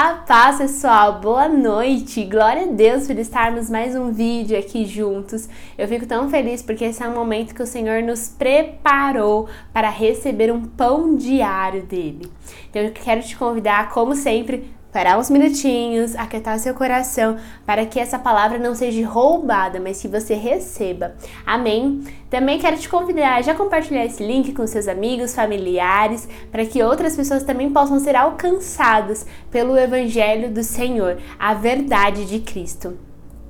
A paz, pessoal, boa noite! Glória a Deus por estarmos mais um vídeo aqui juntos. Eu fico tão feliz porque esse é um momento que o Senhor nos preparou para receber um pão diário dele. Então eu quero te convidar, como sempre, parar uns minutinhos, aquietar seu coração, para que essa palavra não seja roubada, mas que você receba. Amém? Também quero te convidar a já compartilhar esse link com seus amigos, familiares, para que outras pessoas também possam ser alcançadas pelo Evangelho do Senhor, a verdade de Cristo.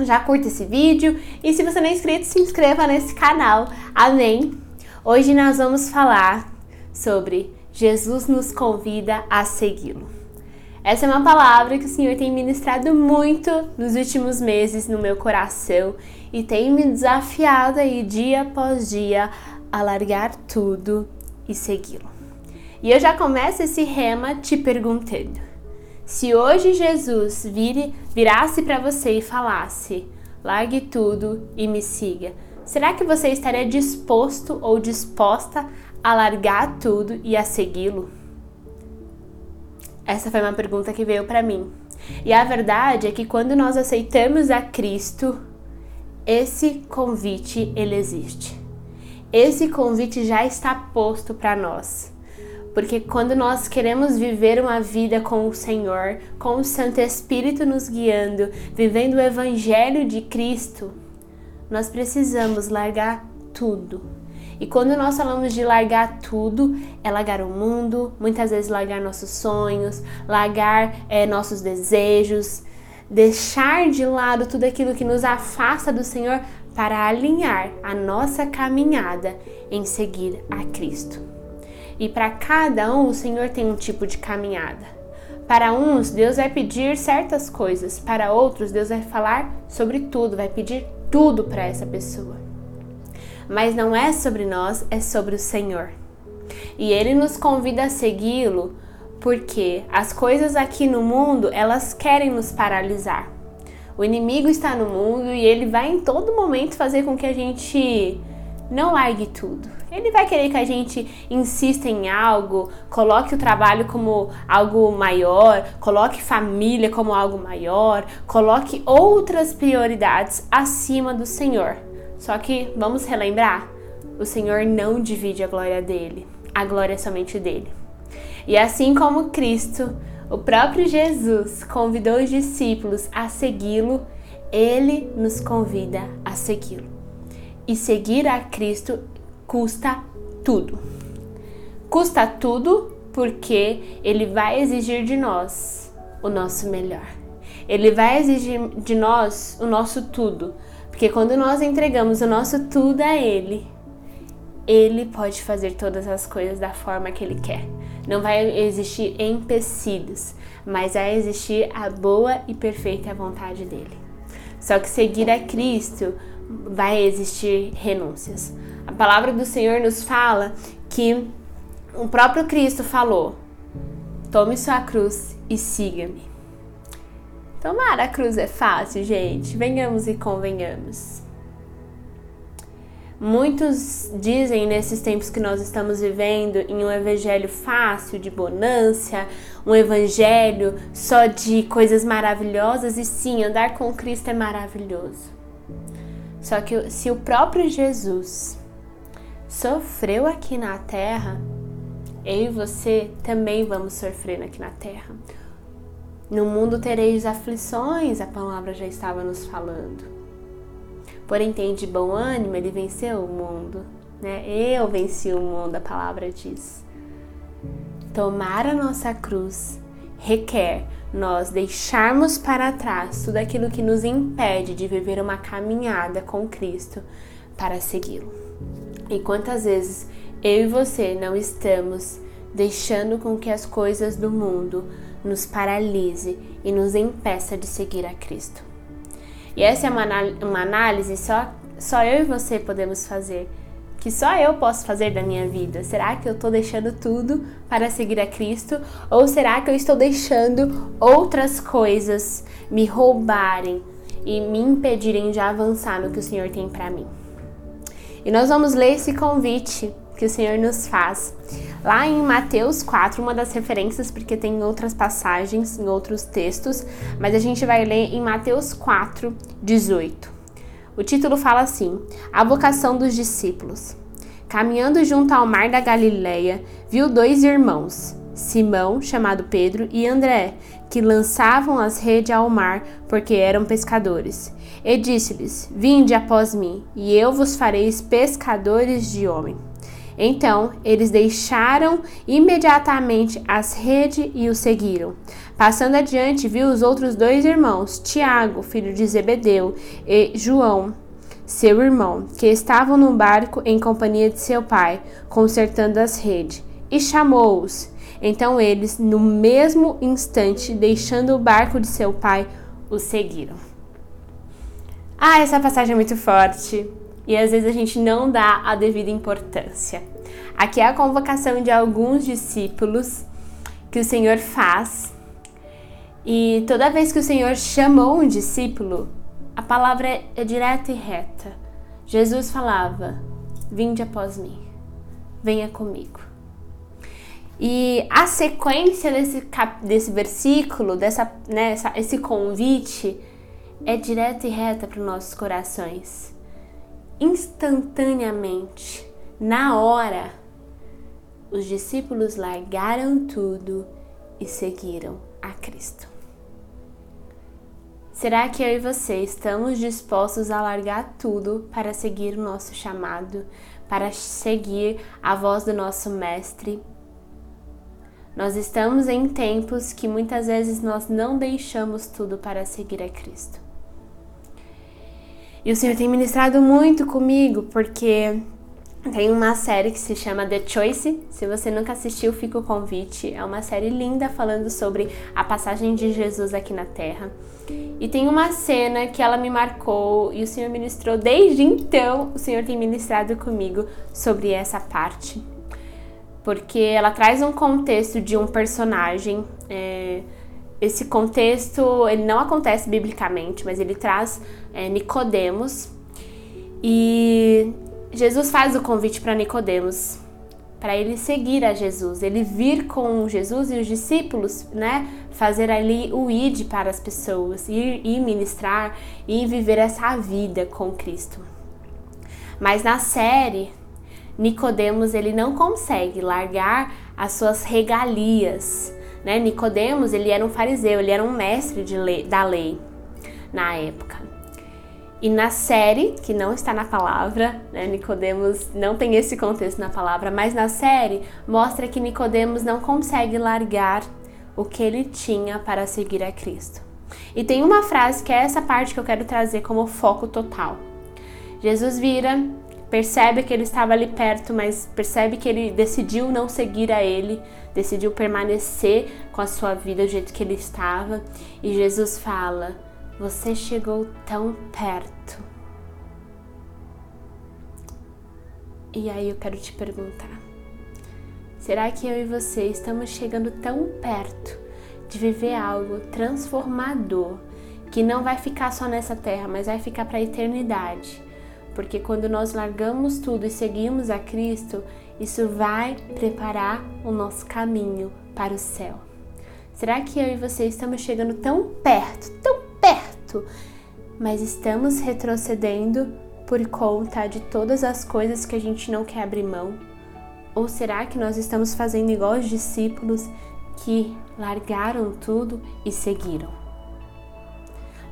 Já curta esse vídeo e se você não é inscrito, se inscreva nesse canal. Amém? Hoje nós vamos falar sobre Jesus nos convida a segui-lo. Essa é uma palavra que o Senhor tem ministrado muito nos últimos meses no meu coração e tem me desafiado aí dia após dia a largar tudo e segui-lo. E eu já começo esse rema te perguntando: se hoje Jesus vire, virasse para você e falasse: largue tudo e me siga, será que você estaria disposto ou disposta a largar tudo e a segui-lo? Essa foi uma pergunta que veio para mim. E a verdade é que quando nós aceitamos a Cristo, esse convite ele existe. Esse convite já está posto para nós. Porque quando nós queremos viver uma vida com o Senhor, com o Santo Espírito nos guiando, vivendo o evangelho de Cristo, nós precisamos largar tudo e quando nós falamos de largar tudo, é largar o mundo, muitas vezes largar nossos sonhos, largar é, nossos desejos, deixar de lado tudo aquilo que nos afasta do Senhor para alinhar a nossa caminhada em seguir a Cristo. E para cada um, o Senhor tem um tipo de caminhada. Para uns, Deus vai pedir certas coisas, para outros, Deus vai falar sobre tudo, vai pedir tudo para essa pessoa mas não é sobre nós, é sobre o Senhor. E ele nos convida a segui-lo porque as coisas aqui no mundo, elas querem nos paralisar. O inimigo está no mundo e ele vai em todo momento fazer com que a gente não largue tudo. Ele vai querer que a gente insista em algo, coloque o trabalho como algo maior, coloque família como algo maior, coloque outras prioridades acima do Senhor. Só que vamos relembrar: o Senhor não divide a glória dele, a glória é somente dele. E assim como Cristo, o próprio Jesus convidou os discípulos a segui-lo, ele nos convida a segui-lo. E seguir a Cristo custa tudo. Custa tudo porque ele vai exigir de nós o nosso melhor. Ele vai exigir de nós o nosso tudo, porque quando nós entregamos o nosso tudo a Ele, Ele pode fazer todas as coisas da forma que Ele quer. Não vai existir empecilhos, mas vai existir a boa e perfeita vontade dele. Só que seguir a Cristo vai existir renúncias. A palavra do Senhor nos fala que o próprio Cristo falou: tome sua cruz e siga-me. Tomar a cruz é fácil, gente. Venhamos e convenhamos. Muitos dizem nesses tempos que nós estamos vivendo em um evangelho fácil, de bonância, um evangelho só de coisas maravilhosas, e sim, andar com Cristo é maravilhoso. Só que se o próprio Jesus sofreu aqui na terra, eu e você também vamos sofrer aqui na terra. No mundo tereis aflições, a palavra já estava nos falando. Porém, tem de bom ânimo, ele venceu o mundo. Né? Eu venci o mundo, a palavra diz. Tomar a nossa cruz requer nós deixarmos para trás tudo aquilo que nos impede de viver uma caminhada com Cristo para segui-lo. E quantas vezes eu e você não estamos deixando com que as coisas do mundo nos paralise e nos impeça de seguir a Cristo. E essa é uma, uma análise só, só eu e você podemos fazer, que só eu posso fazer da minha vida. Será que eu estou deixando tudo para seguir a Cristo? Ou será que eu estou deixando outras coisas me roubarem e me impedirem de avançar no que o Senhor tem para mim? E nós vamos ler esse convite que o Senhor nos faz lá em Mateus 4, uma das referências, porque tem outras passagens em outros textos, mas a gente vai ler em Mateus 4, 18. O título fala assim: A vocação dos discípulos. Caminhando junto ao mar da Galileia, viu dois irmãos, Simão, chamado Pedro, e André, que lançavam as redes ao mar, porque eram pescadores. E disse-lhes: Vinde após mim, e eu vos farei pescadores de homem. Então eles deixaram imediatamente as redes e o seguiram. Passando adiante, viu os outros dois irmãos, Tiago, filho de Zebedeu, e João, seu irmão, que estavam no barco em companhia de seu pai, consertando as redes, e chamou-os. Então eles, no mesmo instante, deixando o barco de seu pai, o seguiram. Ah, essa passagem é muito forte e às vezes a gente não dá a devida importância. Aqui é a convocação de alguns discípulos que o Senhor faz. E toda vez que o Senhor chamou um discípulo, a palavra é, direta e reta. Jesus falava: Vinde após mim, venha comigo. E a sequência desse, desse versículo, dessa, né, esse convite, é direta e reta para os nossos corações. Instantaneamente, na hora, os discípulos largaram tudo e seguiram a Cristo. Será que eu e você estamos dispostos a largar tudo para seguir o nosso chamado, para seguir a voz do nosso Mestre? Nós estamos em tempos que muitas vezes nós não deixamos tudo para seguir a Cristo. E o Senhor tem ministrado muito comigo, porque tem uma série que se chama The Choice. Se você nunca assistiu, fica o convite. É uma série linda falando sobre a passagem de Jesus aqui na Terra. E tem uma cena que ela me marcou e o Senhor ministrou desde então. O Senhor tem ministrado comigo sobre essa parte, porque ela traz um contexto de um personagem. É, esse contexto ele não acontece biblicamente, mas ele traz é, Nicodemos e Jesus faz o convite para Nicodemos para ele seguir a Jesus, ele vir com Jesus e os discípulos, né, fazer ali o id para as pessoas, ir, ir ministrar e viver essa vida com Cristo. Mas na série Nicodemos ele não consegue largar as suas regalias, né? Nicodemos ele era um fariseu, ele era um mestre lei, da lei na época. E na série, que não está na palavra, né, Nicodemos não tem esse contexto na palavra, mas na série mostra que Nicodemos não consegue largar o que ele tinha para seguir a Cristo. E tem uma frase que é essa parte que eu quero trazer como foco total. Jesus vira, percebe que ele estava ali perto, mas percebe que ele decidiu não seguir a ele, decidiu permanecer com a sua vida do jeito que ele estava, e Jesus fala: você chegou tão perto. E aí eu quero te perguntar: será que eu e você estamos chegando tão perto de viver algo transformador que não vai ficar só nessa terra, mas vai ficar para a eternidade? Porque quando nós largamos tudo e seguimos a Cristo, isso vai preparar o nosso caminho para o céu. Será que eu e você estamos chegando tão perto, tão perto, mas estamos retrocedendo por conta de todas as coisas que a gente não quer abrir mão? Ou será que nós estamos fazendo igual os discípulos que largaram tudo e seguiram?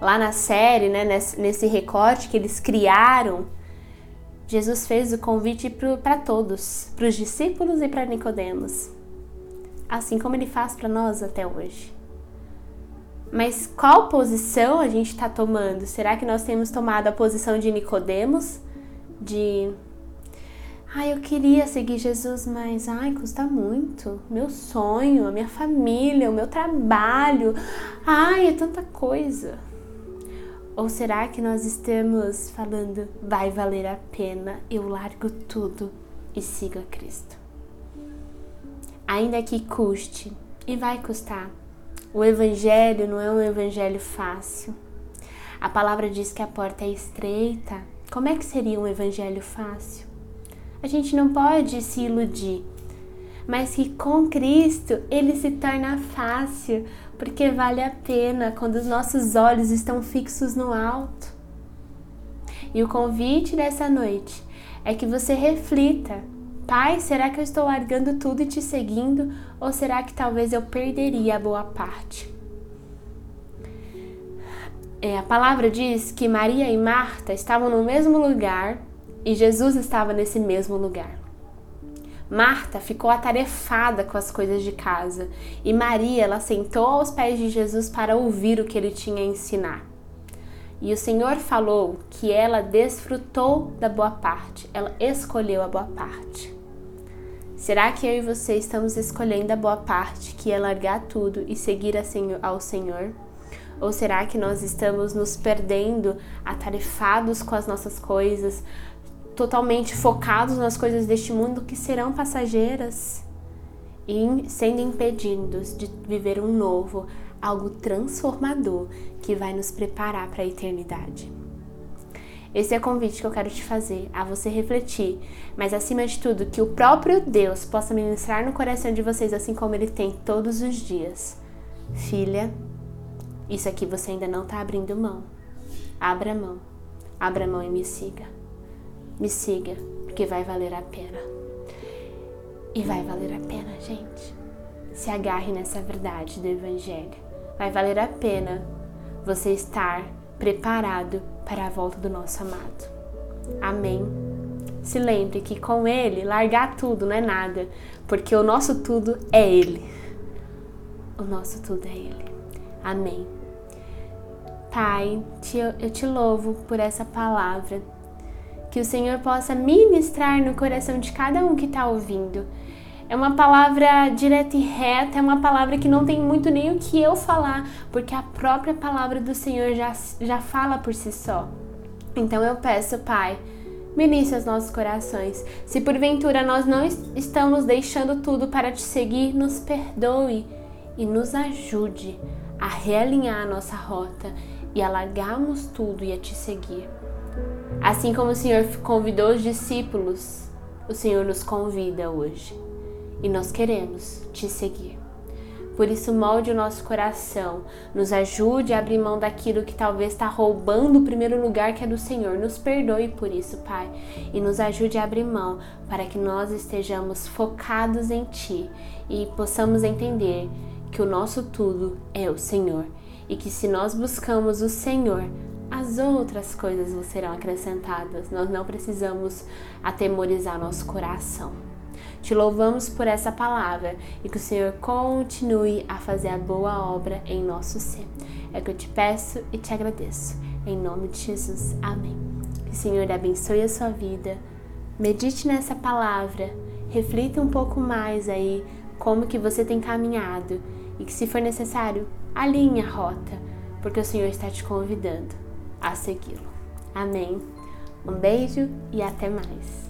Lá na série, né, nesse recorte que eles criaram, Jesus fez o convite para todos, para os discípulos e para Nicodemos assim como ele faz para nós até hoje. Mas qual posição a gente está tomando? Será que nós temos tomado a posição de Nicodemos, de ai, eu queria seguir Jesus, mas ai, custa muito. Meu sonho, a minha família, o meu trabalho. Ai, é tanta coisa. Ou será que nós estamos falando, vai valer a pena, eu largo tudo e sigo a Cristo? ainda que custe, e vai custar. O evangelho não é um evangelho fácil. A palavra diz que a porta é estreita. Como é que seria um evangelho fácil? A gente não pode se iludir. Mas que com Cristo ele se torna fácil, porque vale a pena quando os nossos olhos estão fixos no alto. E o convite dessa noite é que você reflita: Pai, será que eu estou largando tudo e te seguindo? Ou será que talvez eu perderia a boa parte? É, a palavra diz que Maria e Marta estavam no mesmo lugar e Jesus estava nesse mesmo lugar. Marta ficou atarefada com as coisas de casa e Maria ela sentou aos pés de Jesus para ouvir o que ele tinha a ensinar. E o Senhor falou que ela desfrutou da boa parte, ela escolheu a boa parte. Será que eu e você estamos escolhendo a boa parte, que é largar tudo e seguir ao Senhor? Ou será que nós estamos nos perdendo, atarefados com as nossas coisas, totalmente focados nas coisas deste mundo que serão passageiras e sendo impedidos de viver um novo, algo transformador que vai nos preparar para a eternidade. Esse é o convite que eu quero te fazer, a você refletir, mas acima de tudo, que o próprio Deus possa ministrar no coração de vocês, assim como Ele tem todos os dias. Filha, isso aqui você ainda não está abrindo mão. Abra mão. Abra mão e me siga. Me siga, porque vai valer a pena. E vai valer a pena, gente. Se agarre nessa verdade do Evangelho. Vai valer a pena você estar preparado para a volta do nosso amado. Amém. Se lembre que com Ele, largar tudo não é nada, porque o nosso tudo é Ele. O nosso tudo é Ele. Amém. Pai, eu te louvo por essa palavra. Que o Senhor possa ministrar no coração de cada um que está ouvindo. É uma palavra direta e reta, é uma palavra que não tem muito nem o que eu falar, porque a própria palavra do Senhor já, já fala por si só. Então eu peço, Pai, ministre os nossos corações. Se porventura nós não estamos deixando tudo para te seguir, nos perdoe e nos ajude a realinhar a nossa rota e a largarmos tudo e a te seguir. Assim como o Senhor convidou os discípulos, o Senhor nos convida hoje e nós queremos te seguir. Por isso, molde o nosso coração, nos ajude a abrir mão daquilo que talvez está roubando o primeiro lugar que é do Senhor. Nos perdoe por isso, Pai, e nos ajude a abrir mão para que nós estejamos focados em Ti e possamos entender que o nosso tudo é o Senhor e que se nós buscamos o Senhor, as outras coisas serão acrescentadas. Nós não precisamos atemorizar nosso coração. Te louvamos por essa palavra e que o Senhor continue a fazer a boa obra em nosso ser. É que eu te peço e te agradeço. Em nome de Jesus. Amém. Que o Senhor abençoe a sua vida. Medite nessa palavra. Reflita um pouco mais aí como que você tem caminhado e que se for necessário, alinhe a rota, porque o Senhor está te convidando a segui-lo. Amém. Um beijo e até mais.